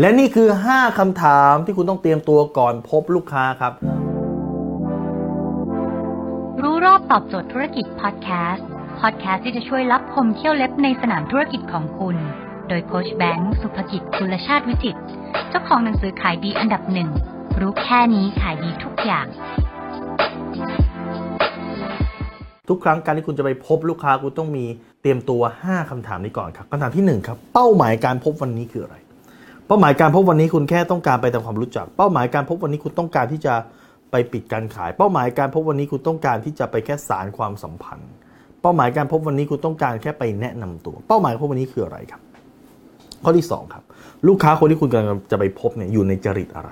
และนี่คือ 5คำถามที่คุณต้องเตรียมตัวก่อนพบลูกค้าครับ รู้รอบตอบโจทย์ธุรกิจพอดแคสต์ พอดแคสต์ที่จะช่วยรับพมเที่ยวเล็บในสนามธุรกิจของคุณ โดยโคชแบงค์สุภกิจคุลชาติวิจิตรเจ้าของหนังสือขายดีอันดับหนึ่ง รู้แค่นี้ขายดีทุกอย่าง ทุกครั้งการที่คุณจะไปพบลูกค้าคุณต้องมีเตรียมตัว 5คำถามนี้ก่อนครับคำถามที่ 1 ครับ เป้าหมายการพบวันนี้คืออะไร เป้าหมายการพบวันนี้คุณแค่ต้องการไปทำความรู้จัก เป้าหมายการพบวันนี้คุณต้องการที่จะไปปิดการขาย เป้าหมายการพบวันนี้คุณต้องการที่จะไปแค่สารความสัมพันธ์ เป้าหมายการพบวันนี้คุณต้องการแค่ไปแนะนำตัว เป้าหมายพบวันนี้คืออะไรครับ ข้อที่ 2 ครับ ลูกค้าคนที่คุณกำลังจะไปพบเนี่ยอยู่ในจริตอะไร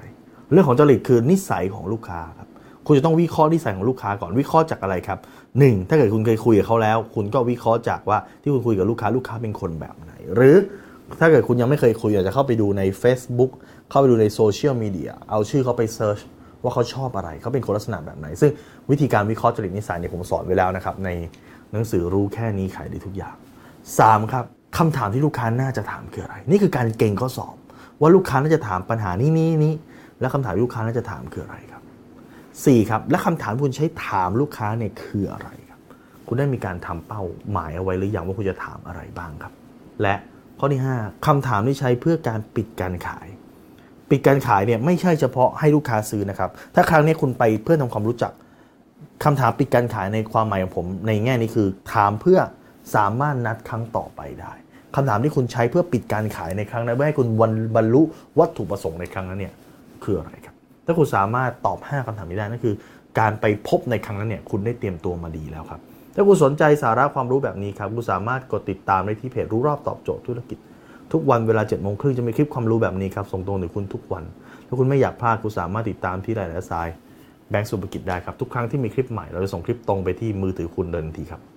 เรื่องของจริตคือนิสัยของลูกค้าครับคุณจะต้องวิเคราะห์นิสัยของลูกค้าก่อนวิเคราะห์จากอะไรครับหนึ่งถ้าเกิดคุณเคยคุยกับเขาแล้ว คุณก็วิเคราะห์จากว่าที่คุณคุยกับลูกค้าลูกค้าเป็นคนแบบไหน หรือ ถ้าเกิดคุณยังไม่เคยคุยอาจจะเข้าไปดูใน Facebook เข้าไปดูในโซเชียลมีเดียเอาชื่อเขาไป search ว่าเขาชอบอะไร เขาเป็นคนลักษณะแบบไหน ซึ่งวิธีการวิเคราะห์จริตนิสัยเนี่ยผมสอนไว้แล้วนะครับ ในหนังสือรู้แค่นี้ขายได้ทุกอย่างสามครับคำถามที่ลูกค้าน่าจะถามคืออะไร นี่คือการเก็งข้อสอบ ว่าลูกค้าน่าจะถามปัญหานี้นี้นี้และคำถามลูกค้าน่าจะถามคืออะไรครับ 4 ครับและคำถามที่คุณใช้ถามลูกค้าเนี่ยคืออะไรครับ คุณได้มีการทำเป้าหมายเอาไว้หรือยังว่าคุณจะถามอะไรบ้างครับ และ ข้อที่ 5คำถามที่ใช้เพื่อการปิดการขาย ปิดการขายเนี่ยไม่ใช่เฉพาะให้ลูกค้าซื้อนะครับ ถ้าครั้งนี้คุณไปเพื่อทำความรู้จักคำถามปิดการขายในความหมายของผม ในแง่นี้คือถามเพื่อสามารถนัดครั้งต่อไปได้คำถามที่คุณใช้เพื่อปิดการขายในครั้งนั้นเพื่อให้คุณวันบรรลุวัตถุประสงค์ในครั้งนั้นเนี่ยคืออะไรครับ ถ้าคุณสามารถตอบ 5คำถามนี้ได้นั่นคือ การไปพบในครั้งนั้นเนี่ยคุณได้เตรียมตัวมาดีแล้วครับ ถ้าคุณสนใจสาระความรู้แบบนี้ครับคุณสามารถกดติดตามได้ที่เพจรู้รอบตอบโจทย์ธุรกิจ ทุกวันเวลา7จ็ดโมงครึ่งจะมีคลิปความรู้แบบนี้ครับส่งตรงถึงคุณทุกวัน ถ้าคุณไม่อยากพลาดคุณสามารถติดตามที่ไลน์และทรายแบงก์สุภกิจได้ครับทุกครั้งที่มีคลิปใหม่เราจะส่งคลิปตรงไปที่มือถือคุณเดินทีครับ